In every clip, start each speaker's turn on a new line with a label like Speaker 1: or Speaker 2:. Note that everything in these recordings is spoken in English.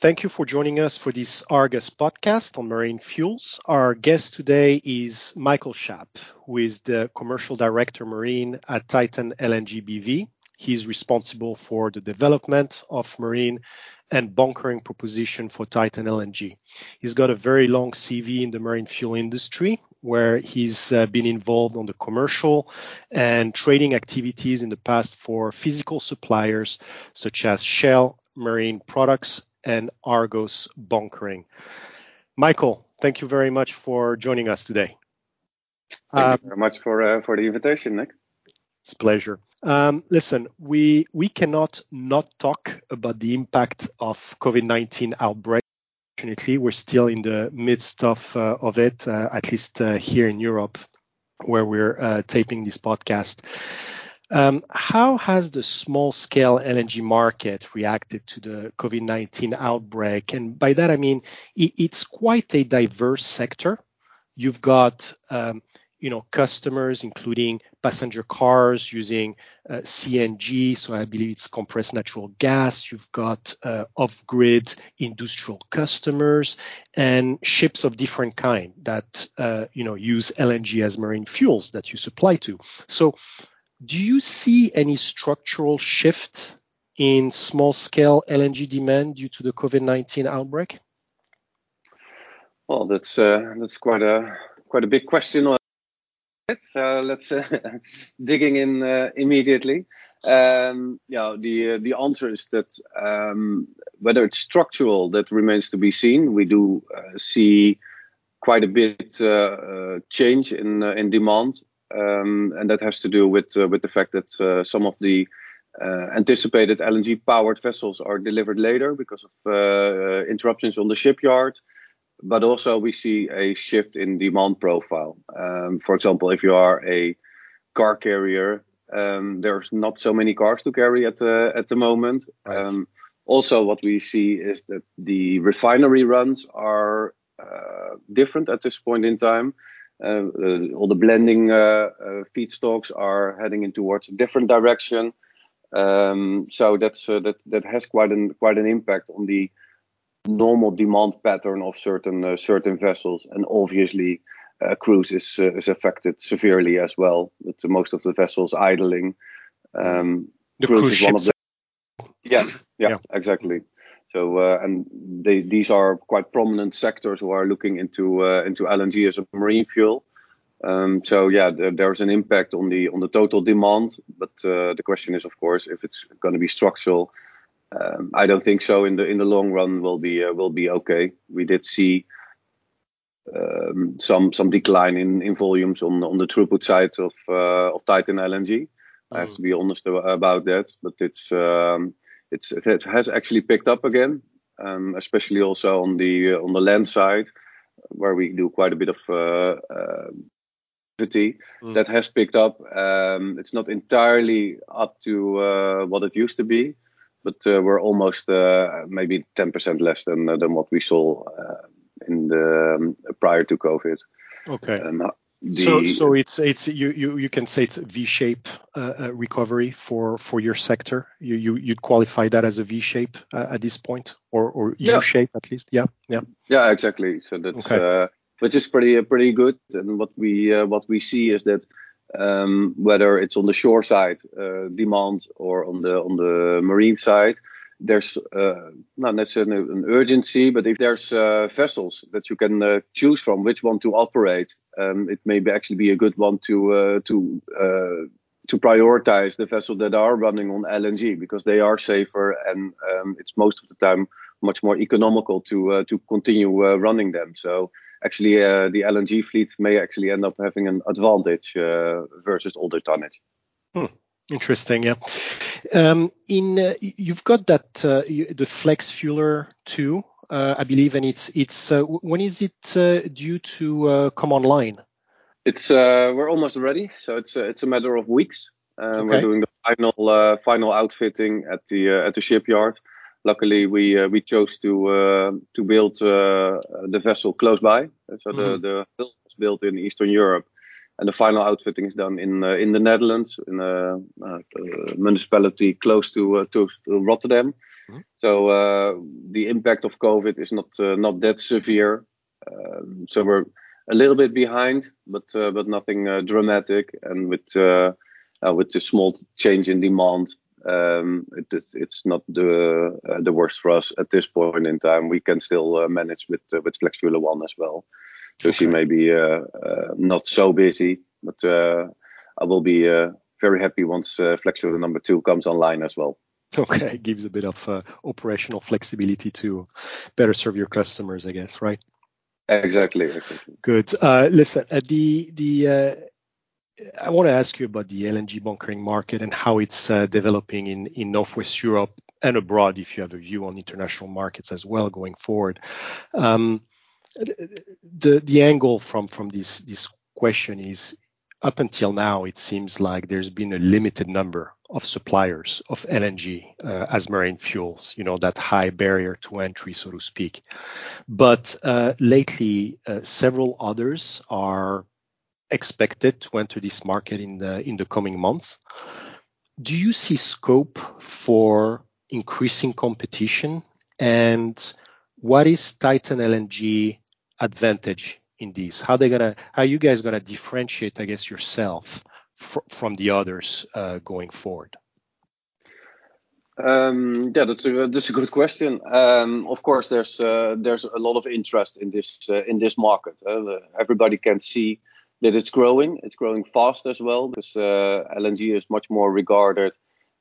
Speaker 1: Thank you for joining us for this Argus podcast on marine fuels. Our guest today is Michael Schaap, who is the Commercial Director Marine at Titan LNG BV. He's responsible for the development of marine and bunkering proposition for Titan LNG. He's got a very long CV in the marine fuel industry where he's uh, been involved on the commercial and trading activities in the past for physical suppliers such as Shell Marine Products and Argos Bunkering. Michael, thank you very much for joining us today.
Speaker 2: Thank um, you very much for uh, for the invitation, Nick.
Speaker 1: It's a pleasure. Um, listen, we we cannot not talk about the impact of COVID-19 outbreak. Unfortunately, we're still in the midst of uh, of it, uh, at least uh, here in Europe, where we're uh, taping this podcast. Um, how has the small scale LNG market reacted to the COVID 19 outbreak? And by that, I mean it's quite a diverse sector. You've got um, you know customers including passenger cars using uh, CNG so I believe it's compressed natural gas you've got uh, off-grid industrial customers and ships of different kind that uh, you know use LNG as marine fuels that you supply to so do you see any structural shift in small scale LNG demand due to the COVID 19 outbreak?
Speaker 2: Well, that's uh, quite a big question. Let's uh, digging in uh, immediately. Um, the answer is that um, whether it's structural, that remains to be seen. We do see quite a bit change in demand um, and that has to do with uh, with the fact that uh, some of the uh, anticipated LNG powered vessels are delivered later because of interruptions on the shipyard. But also we see a shift in demand profile. Um, for example, if you are a car carrier, um, there's not so many cars to carry at the at the moment. Right. Um, also, what we see is that the refinery runs are uh, different at this point in time. Uh, uh, all the blending uh, feedstocks are heading in towards a different direction. Um, so that's that that has quite an quite an impact on the normal demand pattern of certain certain vessels, and obviously uh, cruise is uh, is affected severely as well, with most of the vessels idling. Um,
Speaker 1: the cruise, cruise is one of the
Speaker 2: yeah, yeah, yeah. exactly. So uh, and they, these are quite prominent sectors who are looking into uh, into LNG as a marine fuel. Um, so yeah, there, there's an impact on the on the total demand, but uh, the question is, of course, if it's going to be structural. Um, I don't think so. In the in the long run, will be uh, will be okay. We did see um, some some decline in, in volumes on on the throughput side of uh, of Titan LNG. Mm. I have mm. to be honest about that, but it's um, it's it has actually picked up again, um, especially also on the uh, on the land side, where we do quite a bit of uh, uh, activity. Mm. That has picked up. Um, it's not entirely up to uh, what it used to be, but uh, we're almost uh, maybe 10% less than than what we saw in the um, prior to COVID.
Speaker 1: Okay. The, so so it's it's you you, you can say it's a V-shape uh, uh, recovery for for your sector. You you you'd qualify that as a V-shape uh, at this point, or or U-shape at least. Yeah, yeah.
Speaker 2: Yeah, exactly. So that's okay. Uh, which is pretty pretty good. And what we uh, what we see is that um, whether it's on the shore side uh, demand or on the on the marine side, there's uh, not necessarily an urgency, but if there's uh, vessels that you can uh, choose from which one to operate, um, it may be actually be a good one to uh, to uh, to prioritize the vessels that are running on LNG because they are safer and um, it's most of the time much more economical to uh, to continue running them. So actually, the LNG fleet may actually end up having an advantage versus older tonnage.
Speaker 1: Hmm. Interesting, yeah. Um, in uh, you've got that uh, the Flex Fueler 2, uh, I believe, and it's it's uh, when is it uh, due to uh, come online?
Speaker 2: It's we're almost ready, so it's it's a matter of weeks. Okay. We're doing the final final outfitting at the at the shipyard. Luckily, we we chose to to build the vessel close by, so mm-hmm. the the was built in Eastern Europe and the final outfitting is done in uh, in the Netherlands, in a, a municipality close to, uh, to, Rotterdam. Mm-hmm. So uh, the impact of COVID is not uh, not that severe. Um, so we're a little bit behind, but uh, but nothing uh, dramatic. And with uh, uh, with the small change in demand, um, it, it's not the the worst for us at this point in time. We can still manage with with FlexFueler One as well. So okay. she may be not so busy, but I will be very happy once uh, number two comes online as well.
Speaker 1: Okay, it gives a bit of uh, operational flexibility to better serve your customers, I guess, right?
Speaker 2: Exactly. exactly.
Speaker 1: Good. Uh, listen, uh, the the uh, I want to ask you about the LNG bunkering market and how it's uh, developing in in Northwest Europe and abroad. If you have a view on international markets as well going forward, um, the the angle from from this this question is up until now, it seems like there's been a limited number of suppliers of LNG uh, as marine fuels, you know, that high barrier to entry, so to speak. But uh, lately, uh, several others are expected to enter this market in the in the coming months. Do you see scope for increasing competition? And what is Titan LNG advantage in this? How they gonna, how you guys gonna differentiate, I guess, yourself fr- from the others uh, going forward?
Speaker 2: Um, yeah, that's a that's a good question. Um, of course, there's uh, there's a lot of interest in this uh, in this market. Uh, everybody can see that it's growing. It's growing fast as well because uh, LNG is much more regarded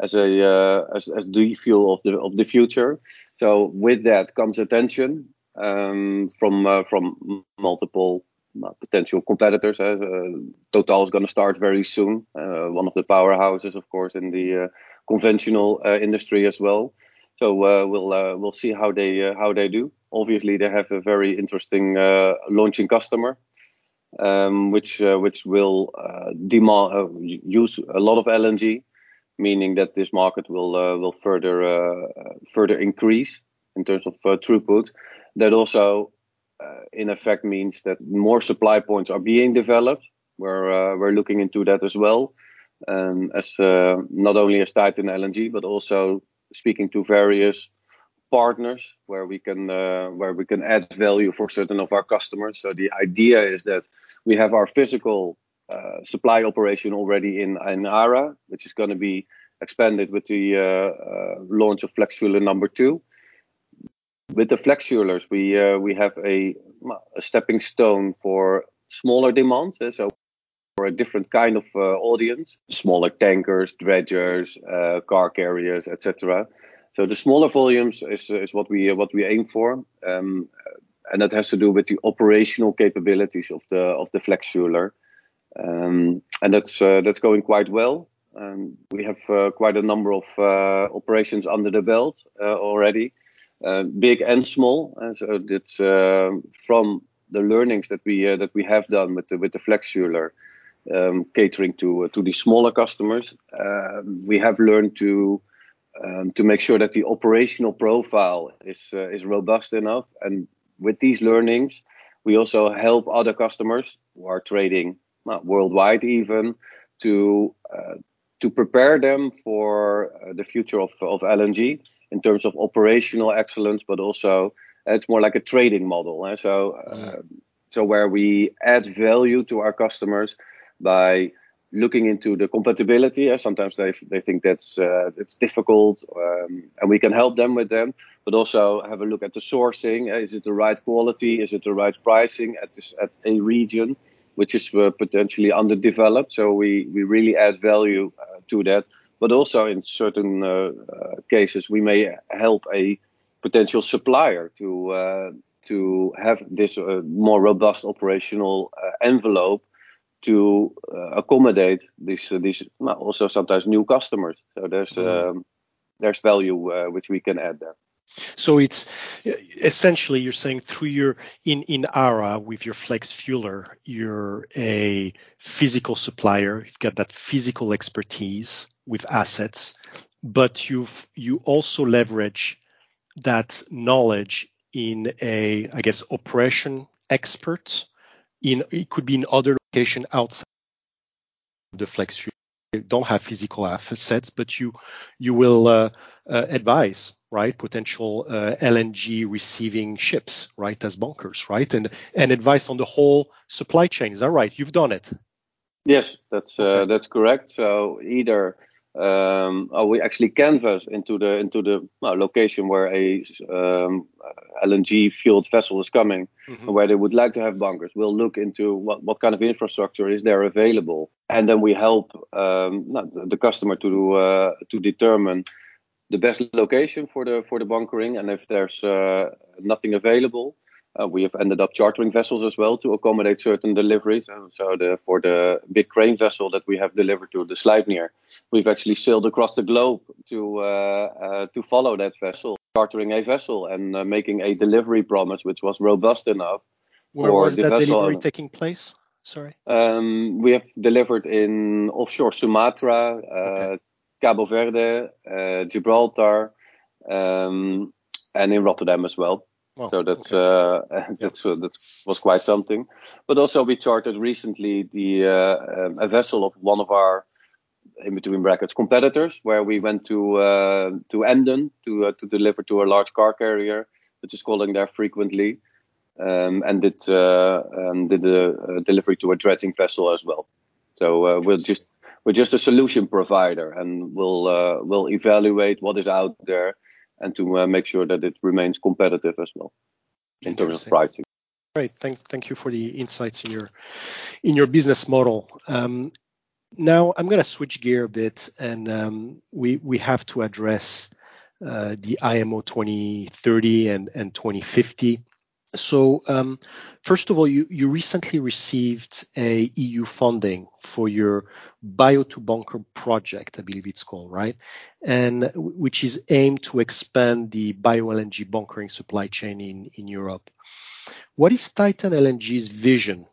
Speaker 2: as a uh, as, as the fuel of the of the future. So with that comes attention um, from uh, from multiple uh, potential competitors. Uh, Total is going to start very soon. Uh, one of the powerhouses, of course, in the uh, conventional uh, industry as well. So we'll we'll see how they how they do. Obviously, they have a very interesting launching customer, um, which which will demand use a lot of LNG, meaning that this market will will further further increase in terms of throughput that also, uh, in effect, means that more supply points are being developed. We're uh, we're looking into that as well, um, as uh, not only as Titan LNG, but also speaking to various partners where we can uh, where we can add value for certain of our customers. So the idea is that we have our physical uh, supply operation already in in ARA, which is going to be expanded with the uh, launch of FlexFueler number two. With the flex fuelers, we uh, we have a, stepping stone for smaller demands, Uh, so for a different kind of uh, audience, smaller tankers, dredgers, uh, car carriers, etc. So the smaller volumes is is what we what we aim for, um, and that has to do with the operational capabilities of the of the flex fueler, um, and that's uh, that's going quite well. Um, we have uh, quite a number of operations under the belt already. Uh, big and small. Uh, so it's from the learnings that we uh, that we have done with the with the FlexFueler, um, catering to to the smaller customers. Um, we have learned to um, to make sure that the operational profile is uh, is robust enough. And with these learnings, we also help other customers who are trading worldwide even to uh, to prepare them for uh, the future of, of LNG in terms of operational excellence, but also it's more like a trading model. Eh? So, uh, so where we add value to our customers by looking into the compatibility. Eh? Sometimes they they think that's uh, it's difficult, um, and we can help them with them. But also have a look at the sourcing. Eh? Is it the right quality? Is it the right pricing at this at a region which is uh, potentially underdeveloped? So we we really add value uh, to that but also in certain uh, cases we may help a potential supplier to uh, to have this more robust operational envelope to accommodate these these also sometimes new customers. So there's mm. um, there's value which we can add there.
Speaker 1: So it's essentially you're saying through your in in ARA with your Flex Fueler, you're a physical supplier. You've got that physical expertise with assets, but you've you also leverage that knowledge in a I guess operation expert in it could be in other location outside the Flex Fueler don't have physical assets, but you you will uh, uh, advise right potential uh, LNG receiving ships right as bunkers right and and advice on the whole supply chain. Is that right? You've done it.
Speaker 2: Yes, that's uh, that's correct. So either um, oh, we actually canvass into the into the well, location where a um, LNG fueled vessel is coming, mm-hmm. and where they would like to have bunkers. We'll look into what, what kind of infrastructure is there available, and then we help um, the customer to uh, to determine the best location for the for the bunkering, and if there's uh, nothing available, we have ended up chartering vessels as well to accommodate certain deliveries. And so the, for the big crane vessel that we have delivered to the Sleipnir, we've actually sailed across the globe to uh, uh, to follow that vessel, chartering a vessel and uh, making a delivery promise which was robust enough.
Speaker 1: Where was that delivery taking place? Sorry.
Speaker 2: Um, we have delivered in offshore Sumatra, uh, okay. Cabo Verde, uh, Gibraltar, um, and in Rotterdam as well. Well, so that's okay. uh, that's uh, that was quite something. But also we chartered recently the uh, um, a vessel of one of our in between brackets competitors, where we went to uh, to Emden to uh, to deliver to a large car carrier, which is calling there frequently, um, and did uh, um, did a, a, delivery to a dredging vessel as well. So we're just we're just a solution provider, and we'll we'll evaluate what is out there and to uh, make sure that it remains competitive as well in terms of pricing.
Speaker 1: Great. Thank, thank you for the insights in your in your business model. Um, now I'm going to switch gear a bit, and um, we we have to address uh, the IMO 2030 and and 2050. So, um, first of all, you, you recently received a EU funding for your Bio2Bunker project, I believe it's called, right? And which is aimed to expand the bio LNG bunkering supply chain in, in Europe. What is Titan LNG's vision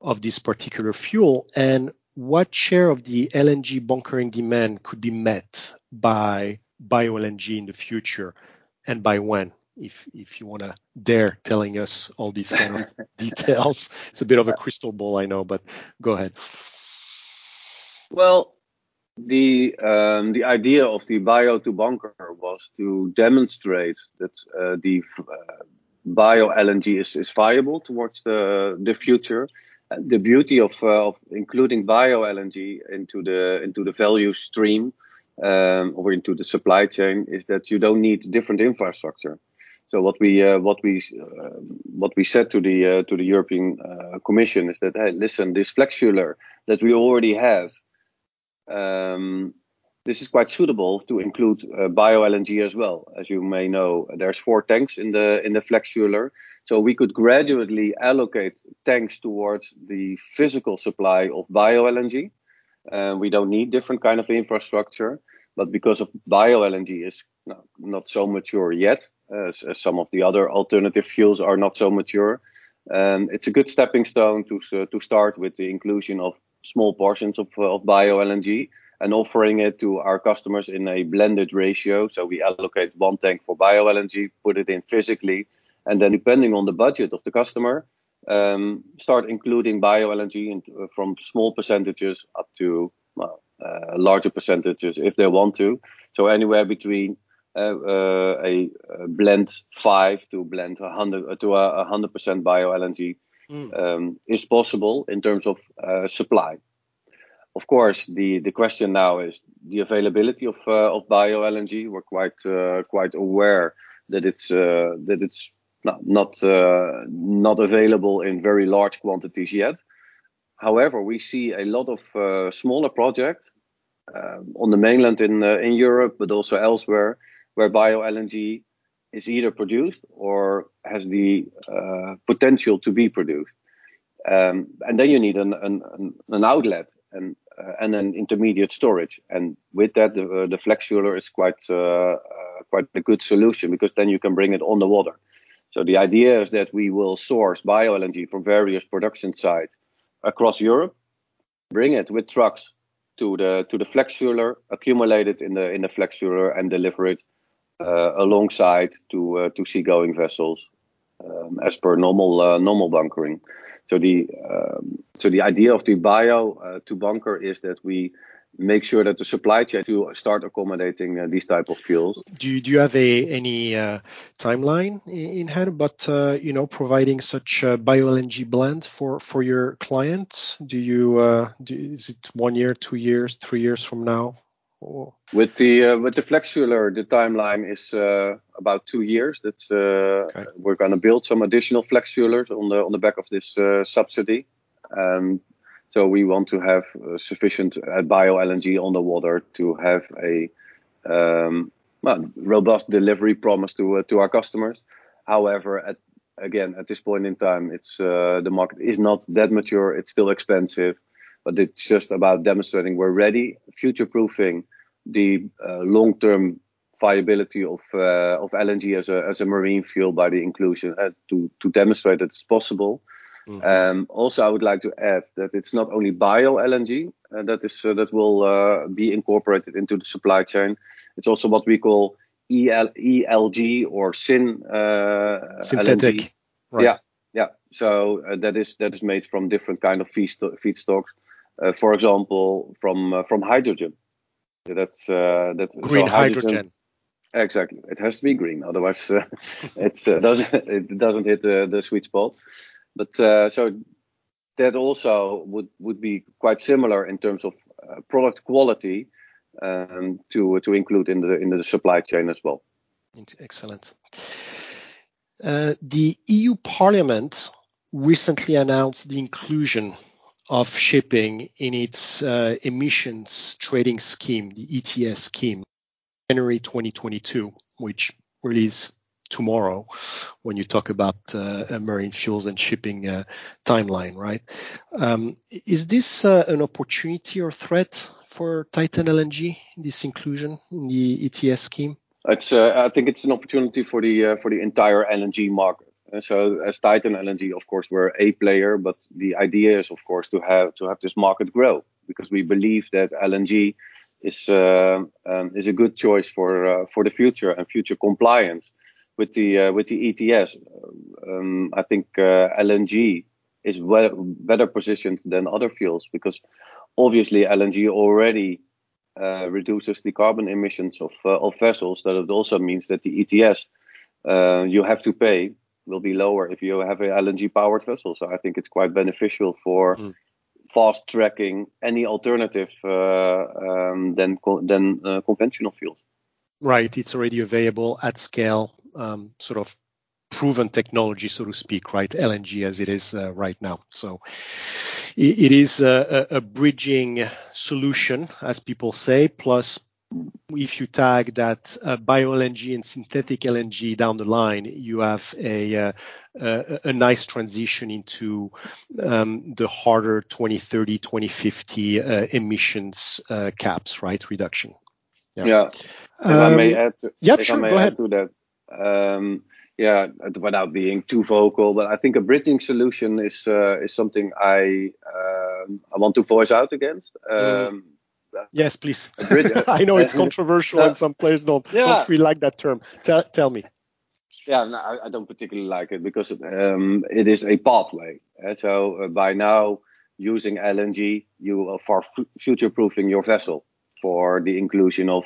Speaker 1: of this particular fuel, and what share of the LNG bunkering demand could be met by bio LNG in the future, and by when? If if you want to dare telling us all these kind of details. It's a bit of a crystal ball, I know, but go ahead.
Speaker 2: Well, the um, the idea of the bio to bunker was to demonstrate that uh, the uh, bio LNG is, is viable towards the the future. And the beauty of, uh, of including bio LNG into the into the value stream um, or into the supply chain is that you don't need different infrastructure. So what we uh, what we uh, what we said to the uh, to the European uh, Commission is that hey, listen, this FlexFueler that we already have, um, this is quite suitable to include uh, bio LNG as well. As you may know, there's four tanks in the in the FlexFueler, so we could gradually allocate tanks towards the physical supply of bio LNG. Uh, we don't need different kind of infrastructure, but because of bio LNG is not so mature yet, as, some of the other alternative fuels are not so mature. Um, it's a good stepping stone to to start with the inclusion of small portions of, of bio LNG and offering it to our customers in a blended ratio. So we allocate one tank for bio LNG, put it in physically, and then depending on the budget of the customer, um, start including bio LNG in, uh, from small percentages up to well, larger percentages if they want to. So anywhere between uh, a, a, blend five to blend 100 uh, to a 100% bio LNG mm. um, is possible in terms of uh, supply. Of course, the, the question now is the availability of of bio LNG. We're quite quite aware that it's that it's not not, uh, not available in very large quantities yet. However, we see a lot of uh, smaller projects uh, on the mainland in in Europe, but also elsewhere, where bio LNG is either produced or has the uh, potential to be produced. Um, and then you need an, outlet and uh, and an intermediate storage. And with that, the, uh, FlexFueler is quite uh, uh, quite a good solution because then you can bring it on the water. So the idea is that we will source bio LNG from various production sites across Europe, bring it with trucks to the to the FlexFueler, accumulate it in the in the FlexFueler, and deliver it uh, alongside to uh, to seagoing vessels um, as per normal uh, normal bunkering. So the um, so the idea of the bio to bunker is that we make sure that the supply chain to start accommodating uh, these type of fuels.
Speaker 1: Do you, do you have a any uh, timeline in hand but uh, you know providing such a bio LNG blend for for your clients? Do you uh, do, is it one year, two years, three years from now?
Speaker 2: Or? With the uh, with the flex fueler, the timeline is uh, about two years. That's okay. we're going to build some additional flex fuelers on the on the back of this subsidy. Um, so we want to have uh, sufficient uh, bio LNG on the water to have a um, well, robust delivery promise to uh, to our customers. However, at, again, at this point in time, it's uh, the market is not that mature. It's still expensive, but it's just about demonstrating we're ready, future-proofing the uh, long-term viability of uh, of LNG as a as a marine fuel by the inclusion to to demonstrate that it's possible. Mm-hmm. Um, also, I would like to add that it's not only bio LNG uh, that is uh, that will uh, be incorporated into the supply chain. It's also what we call EL, ELG or syn uh,
Speaker 1: synthetic.
Speaker 2: LNG. Right. Yeah, yeah. So uh, that is that is made from different kind of feedstocks. Uh, for example, from from hydrogen. That's that
Speaker 1: green so hydrogen, hydrogen.
Speaker 2: Exactly. It has to be green, otherwise uh, it uh, doesn't it doesn't hit the, the sweet spot. But uh, so that also would be quite similar in terms of uh, product quality um, to to include in the in the supply chain as well.
Speaker 1: Excellent. Uh, the EU Parliament recently announced the inclusion of shipping in its emissions trading scheme, the ETS scheme, January 2022, which released tomorrow when you talk about uh, marine fuels and shipping uh, timeline, right? Um, is this uh, an opportunity or threat for Titan LNG, this inclusion in the ETS scheme?
Speaker 2: It's, uh, I think it's an opportunity for the uh, for the entire LNG market. And so, as Titan LNG, of course, we're a player, but the idea is, of course, to have to have this market grow because we believe that LNG is uh, um, is a good choice for for the future and future compliance with the uh, with the ETS, um, I think uh, LNG is well, better positioned than other fuels because obviously LNG already uh, reduces the carbon emissions of uh, of vessels. That it also means that the ETS uh, you have to pay will be lower if you have a LNG powered vessel. So I think it's quite beneficial for. Mm. Fast tracking any alternative uh, um, than than conventional fuels.
Speaker 1: Right, it's already available at scale um, sort of proven technology, so to speak, right? LNG as it is uh, right now. So it, it is a, a, bridging solution, as people say. Plus, if you tag that uh, bio LNG and synthetic LNG down the line, you have a uh, a, a, nice transition into um, the harder 2030, 2050 uh, emissions uh, caps, right? Reduction.
Speaker 2: Yeah. yeah. If um, I may add. To,
Speaker 1: yep, sure. Go ahead.
Speaker 2: To that um, yeah, without being too vocal, but I think a bridging solution is uh, is something I um, I want to voice out against. Mm. Um,
Speaker 1: yes, please. I know it's controversial and some players don't yeah. don't really like that term. Tell tell me.
Speaker 2: Yeah, no, I, I, don't particularly like it because um, it is a pathway. Uh, so uh, by now, using LNG, you are for future proofing your vessel for the inclusion of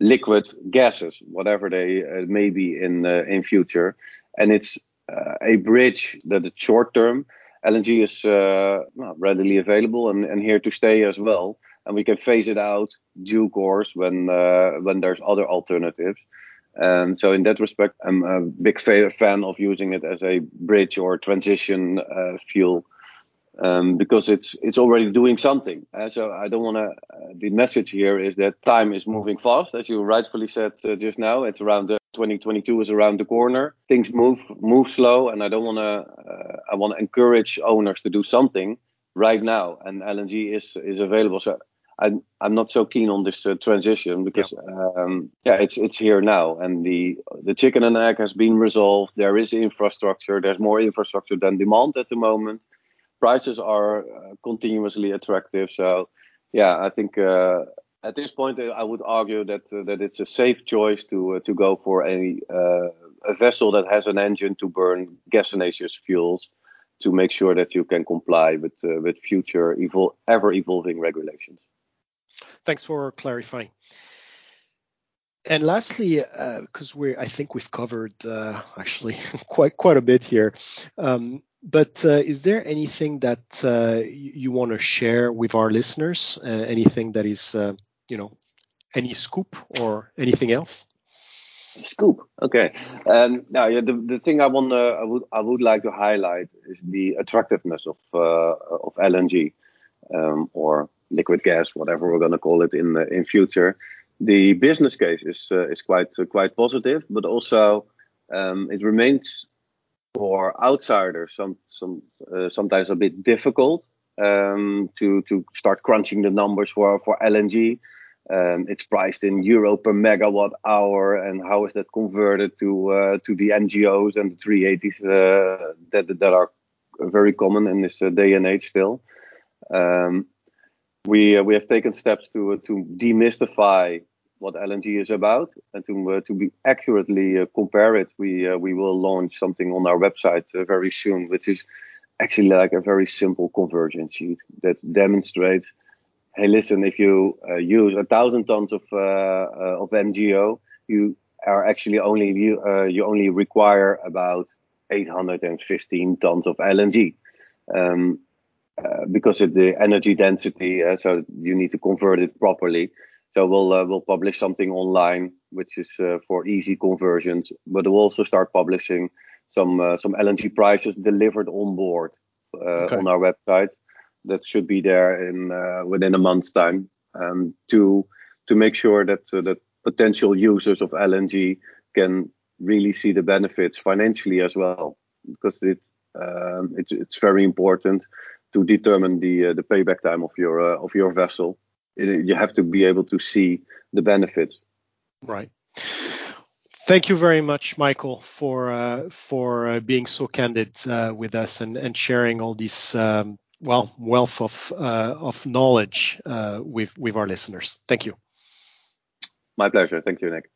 Speaker 2: liquid gases, whatever they uh, may be in uh, in future, and it's uh, a bridge that it's short term. LNG is uh, readily available and, and here to stay as well, and we can phase it out due course when uh, when there's other alternatives. And so in that respect, I'm a big fan of using it as a bridge or transition uh, fuel um, because it's it's already doing something. Uh, so I don't want to. Uh, the message here is that time is moving fast, as you rightfully said uh, just now. It's around the 2022 is around the corner. Things move move slow, and I don't want to. Uh, I want to encourage owners to do something right now, and LNG is is available. So. I'm I'm not so keen on this uh, transition because yeah. Um, yeah it's it's here now and the the chicken and egg has been resolved. There is infrastructure. There's more infrastructure than demand at the moment prices are uh, continuously attractive. So, yeah, I think uh, at this point I would argue that uh, that it's a safe choice to uh, to go for a uh, a vessel that has an engine to burn gaseous fuels to make sure that you can comply with uh, with future evol- ever evolving regulations.
Speaker 1: Thanks for clarifying. And lastly, because uh, we I think we've covered uh, actually quite quite a bit here. Um, but uh, is there anything that uh, you want to share with our listeners? Uh, anything that is, uh, you know, any scoop or anything else?
Speaker 2: Scoop. Okay. Um, now, yeah, the, the thing I want I would I would like to highlight is the attractiveness of of LNG um, or liquid gas, whatever we're going to call it in in future the business case is uh, is quite uh, quite positive, but also um, it remains for outsiders some some uh, sometimes a bit difficult um, to to start crunching the numbers for for LNG. Um, it's priced in euro per megawatt hour, and how is that converted to uh, to the MGOs and the 380s uh, that that are very common in this uh, day and age still. Um, we uh, we have taken steps to uh, to demystify what LNG is about and to uh, to be accurately uh, compare it. We uh, we will launch something on our website uh, very soon, which is actually like a very simple conversion sheet that demonstrates. Hey, listen, if you use a thousand tons of of MGO, you are actually only you you only require about 815 tons of LNG. Um, uh, because of the energy density, uh, so you need to convert it properly. So we'll uh, we'll publish something online, which is for easy conversions, but we'll also start publishing some some LNG prices delivered on board okay. on our website. That should be there in within a month's time um, to to make sure that that potential users of LNG can really see the benefits financially as well, because it, um, it it's very important to determine the uh, the payback time of your uh, of your vessel. You have to be able to see the benefits.
Speaker 1: Right. Thank you very much, Michael, for uh, for uh, being so candid uh, with us and, and sharing all this um, well wealth of uh, of knowledge with with our listeners. Thank you.
Speaker 2: My pleasure. Thank you, Nick.